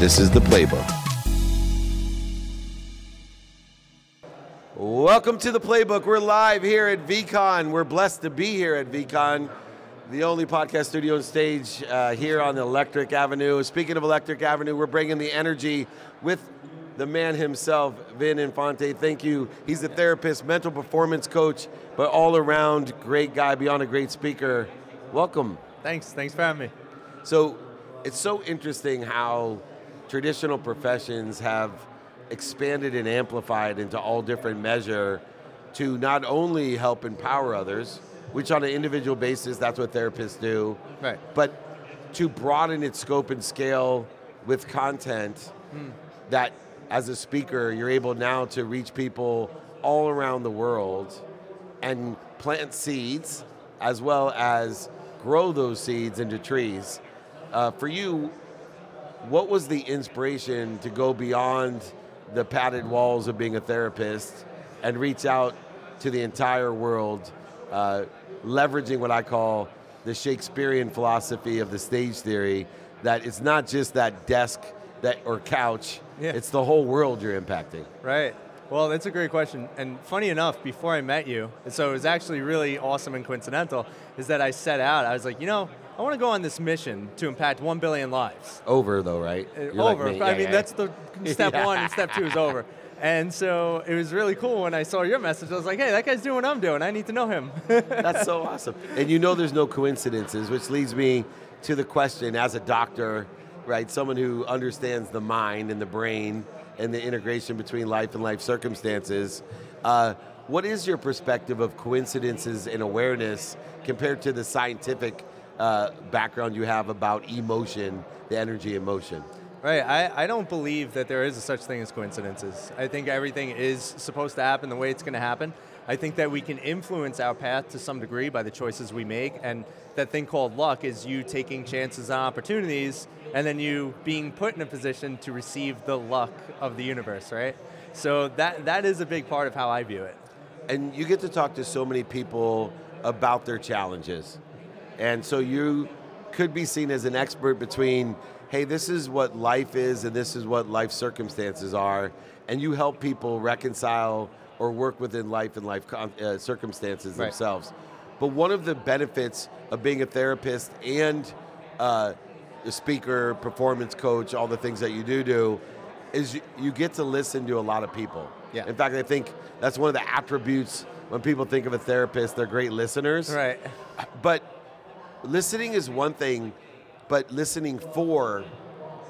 This is the playbook. Welcome to the playbook. We're live here at VeeCon. We're blessed to be here at VeeCon, the only podcast studio and stage uh, here on Electric Avenue. Speaking of Electric Avenue, we're bringing the energy with the man himself, Vin Infante. Thank you. He's a therapist, mental performance coach, but all around great guy, beyond a great speaker. Welcome. Thanks. Thanks for having me. So it's so interesting how traditional professions have expanded and amplified into all different measure to not only help empower others, which on an individual basis, that's what therapists do, Right. but to broaden its scope and scale with content that as a speaker, you're able now to reach people all around the world and plant seeds as well as grow those seeds into trees. Uh, for you, what was the inspiration to go beyond the padded walls of being a therapist and reach out to the entire world, uh, leveraging what I call the Shakespearean philosophy of the stage theory, that it's not just that desk that or couch, Yeah. it's the whole world you're impacting. Right. Well, that's a great question. And funny enough, before I met you, so it was actually really awesome and coincidental, is that I set out, I was like, you know, I want to go on this mission to impact 1 billion lives. Over though, right? Uh, You're like over. me. I mean, yeah. that's the step Yeah. one and step two is over. And so it was really cool when I saw your message. I was like, hey, that guy's doing what I'm doing. I need to know him. That's so awesome. And you know there's no coincidences, which leads me to the question as a doctor, right? Someone who understands the mind and the brain and the integration between life and life circumstances. Uh, what is your perspective of coincidences and awareness compared to the scientific uh, background you have about emotion, the energy of motion? Right. I, I don't believe that there is a such thing as coincidences. I think everything is supposed to happen the way it's going to happen. I think that we can influence our path to some degree by the choices we make, and that thing called luck is you taking chances and opportunities, and then you being put in a position to receive the luck of the universe, right? So that that is a big part of how I view it. and you get to talk to so many people about their challenges. And so you could be seen as an expert between, hey, this is what life is and this is what life circumstances are. And you help people reconcile or work within life and life con- uh, circumstances Right. themselves. But one of the benefits of being a therapist and uh, a speaker, performance coach, all the things that you do do, is you, you get to listen to a lot of people. Yeah. In fact, I think that's one of the attributes when people think of a therapist, they're great listeners. Right. But listening is one thing, but listening for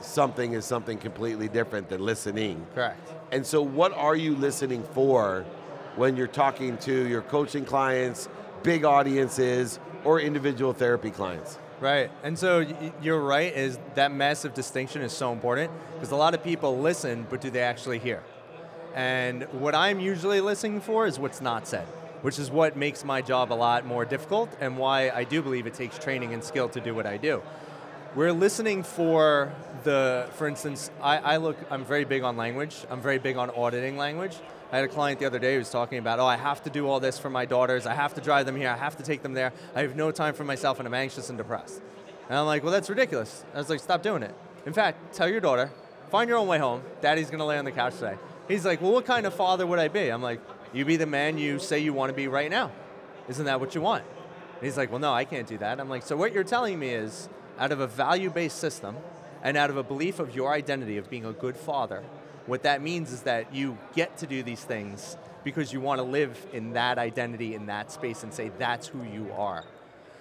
something is something completely different than listening. Correct. And so, what are you listening for when you're talking to your coaching clients, big audiences, or individual therapy clients? Right, and so you're right. Is that massive distinction is so important because a lot of people listen, but do they actually hear? And what I'm usually listening for is what's not said, which is what makes my job a lot more difficult, and why I do believe it takes training and skill to do what I do. We're listening for the, for instance, I, I look, I'm very big on language. I'm very big on auditing language. I had a client the other day who was talking about, oh, I have to do all this for my daughters. I have to drive them here. I have to take them there. I have no time for myself, and I'm anxious and depressed. And I'm like, well, that's ridiculous. I was like, stop doing it. In fact, tell your daughter, find your own way home. Daddy's gonna lay on the couch today. He's like, well, what kind of father would I be? I'm like, you be the man you say you want to be right now. Isn't that what you want? And he's like, well, no, I can't do that. I'm like, so what you're telling me is, out of a value-based system, and out of a belief of your identity of being a good father, what that means is that you get to do these things because you want to live in that identity, in that space, and say that's who you are.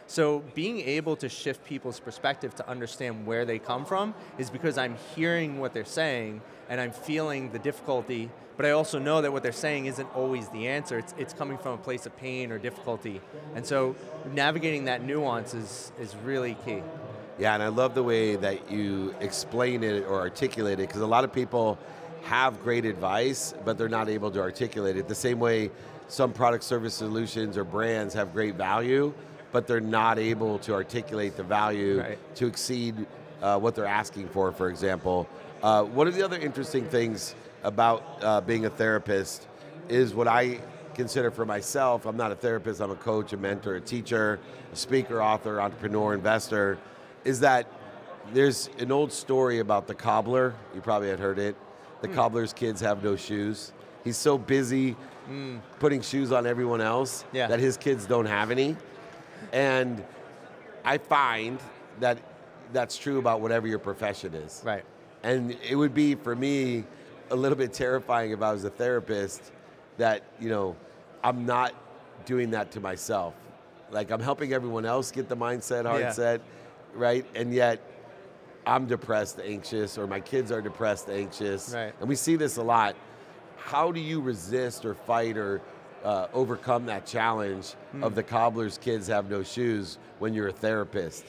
So being able to shift people's perspective to understand where they come from is because I'm hearing what they're saying and I'm feeling the difficulty, but I also know that what they're saying isn't always the answer. It's, it's coming from a place of pain or difficulty. And so navigating that nuance is, is really key. Yeah, and I love the way that you explain it or articulate it because a lot of people have great advice, but they're not able to articulate it. The same way some product service solutions or brands have great value, but they're not able to articulate the value Right. to exceed uh, what they're asking for, for example. Uh, one of the other interesting things about uh, being a therapist is what I consider for myself. I'm not a therapist, I'm a coach, a mentor, a teacher, a speaker, author, entrepreneur, investor. Is that there's an old story about the cobbler. You probably had heard it. The hmm. cobbler's kids have no shoes. He's so busy hmm. putting shoes on everyone else Yeah. that his kids don't have any. And I find that that's true about whatever your profession is. Right. And it would be for me a little bit terrifying if I was a therapist that, you know, I'm not doing that to myself. Like I'm helping everyone else get the mindset, hard Yeah. set, right? And yet I'm depressed, anxious, or my kids are depressed, anxious. Right. And we see this a lot. How do you resist or fight or uh, overcome that challenge Hmm. of the cobbler's kids have no shoes when you're a therapist?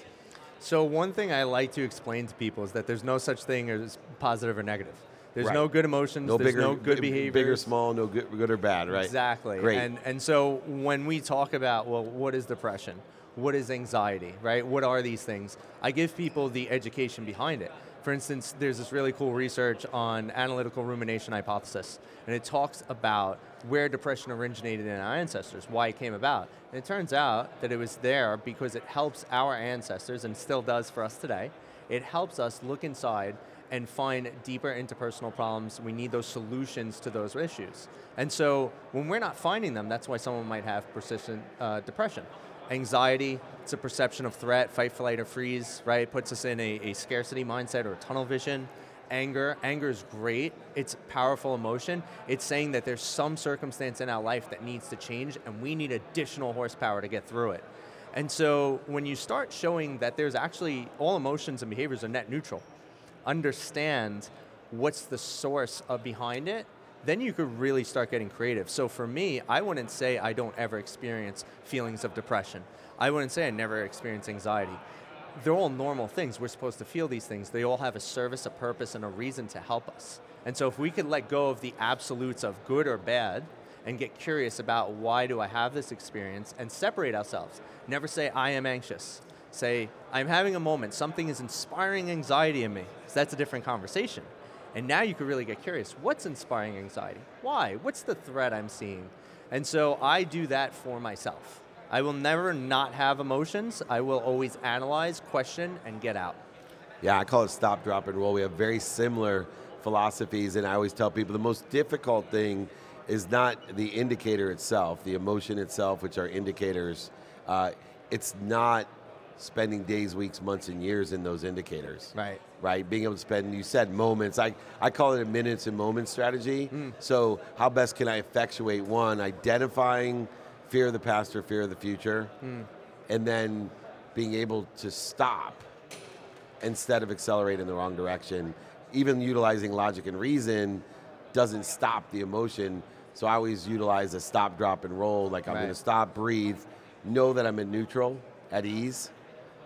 So one thing I like to explain to people is that there's no such thing as positive or negative. There's Right. no good emotions. No there's bigger, no good behavior. big or small, no good, good or bad, right? Exactly. Great. And and so when we talk about well, what is depression? What is anxiety? Right? What are these things? I give people the education behind it. For instance, there's this really cool research on analytical rumination hypothesis, and it talks about where depression originated in our ancestors, why it came about. And it turns out that it was there because it helps our ancestors, and still does for us today. It helps us look inside and find deeper interpersonal problems. We need those solutions to those issues. And so when we're not finding them, that's why someone might have persistent uh, depression. Anxiety, it's a perception of threat, fight, flight, or freeze, right? It puts us in a, a scarcity mindset or tunnel vision. Anger, anger is great. It's powerful emotion. It's saying that there's some circumstance in our life that needs to change and we need additional horsepower to get through it. And so when you start showing that there's actually all emotions and behaviors are net neutral, understand what's the source of behind it, then you could really start getting creative. So for me, I wouldn't say I don't ever experience feelings of depression. I wouldn't say I never experience anxiety. They're all normal things. We're supposed to feel these things. They all have a service, a purpose, and a reason to help us. And so if we could let go of the absolutes of good or bad and get curious about why do I have this experience and separate ourselves. Never say I am anxious. Say I'm having a moment, something is inspiring anxiety in me. So that's a different conversation. And now you could really get curious. What's inspiring anxiety? Why? What's the threat I'm seeing? And so I do that for myself. I will never not have emotions. I will always analyze, question, and get out. Yeah, I call it stop, drop, and roll. We have very similar philosophies, and I always tell people the most difficult thing is not the indicator itself, the emotion itself, which are indicators. Uh, it's not spending days, weeks, months, and years in those indicators. Right. Right, being able to spend, you said moments. I, I call it a minutes and moments strategy. Hmm. So, how best can I effectuate one, identifying fear of the past or fear of the future, Hmm. and then being able to stop instead of accelerate in the wrong direction. Even utilizing logic and reason doesn't stop the emotion. So I always utilize a stop, drop, and roll. Like I'm Right. going to stop, breathe, know that I'm in neutral, at ease,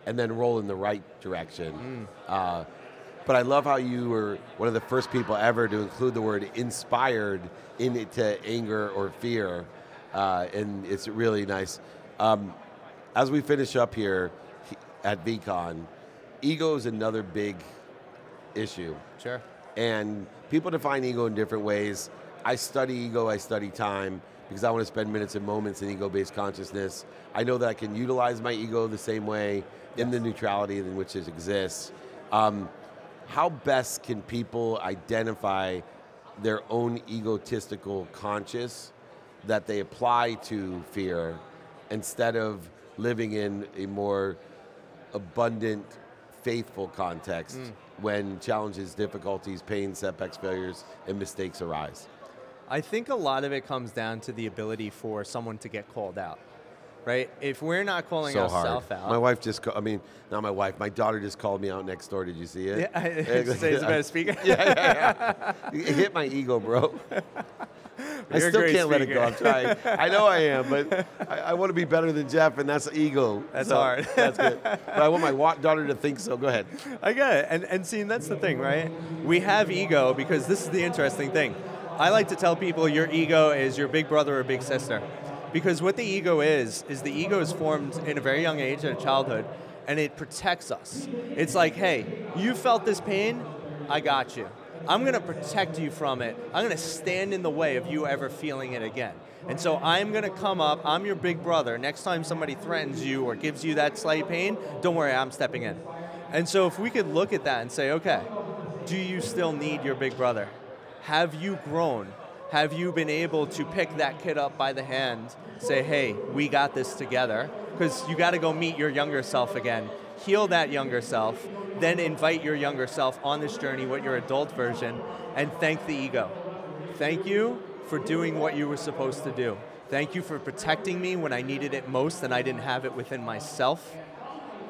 and then roll in the right direction. Uh, but I love how you were one of the first people ever to include the word inspired into anger or fear, uh, and it's really nice. Um, as we finish up here at VeeCon, ego is another big issue. Sure. And people define ego in different ways. I study ego, I study time because I want to spend minutes and moments in ego based consciousness. I know that I can utilize my ego the same way in the neutrality in which it exists. Um, how best can people identify their own egotistical conscious that they apply to fear instead of living in a more abundant, faithful context mm. when challenges, difficulties, pain, setbacks, failures, and mistakes arise. I think a lot of it comes down to the ability for someone to get called out, right? If we're not calling so hard. ourselves out, My wife just, ca- I mean, not my wife, my daughter just called me out next door. Did you see it? yeah, I, say it's a speaker. yeah, yeah, yeah. It hit my ego, bro. I You're still can't let it go. I'm trying. I know I am, but I, I want to be better than Jeff, and that's ego. That's So, hard. That's good. But I want my daughter to think so. Go ahead. I get it. And, and see, that's the thing, right? We have ego because this is the interesting thing. I like to tell people your ego is your big brother or big sister. Because what the ego is, is the ego is formed in a very young age, in a childhood, and it protects us. It's like, hey, you felt this pain, I got you. I'm gonna protect you from it. I'm gonna stand in the way of you ever feeling it again. And so I'm gonna come up, I'm your big brother. Next time somebody threatens you or gives you that slight pain, don't worry, I'm stepping in. And so if we could look at that and say, okay, do you still need your big brother? Have you grown? Have you been able to pick that kid up by the hand, say, hey, we got this together? Because you got to go meet your younger self again, heal that younger self, then invite your younger self on this journey with your adult version, and thank the ego. Thank you for doing what you were supposed to do. Thank you for protecting me when I needed it most and I didn't have it within myself.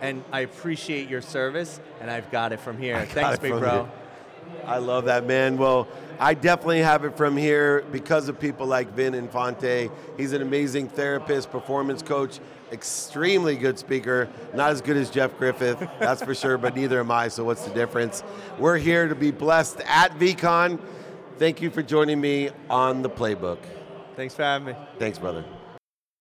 And I appreciate your service, and I've got it from here. Thanks, big bro. here. I love that, man. Well, I definitely have it from here because of people like Vin Infante. He's an amazing therapist, performance coach, extremely good speaker. Not as good as Jeff Griffith, that's for sure, but neither am I, so what's the difference? We're here to be blessed at VeeCon. Thank you for joining me on the playbook. Thanks for having me. Thanks, brother.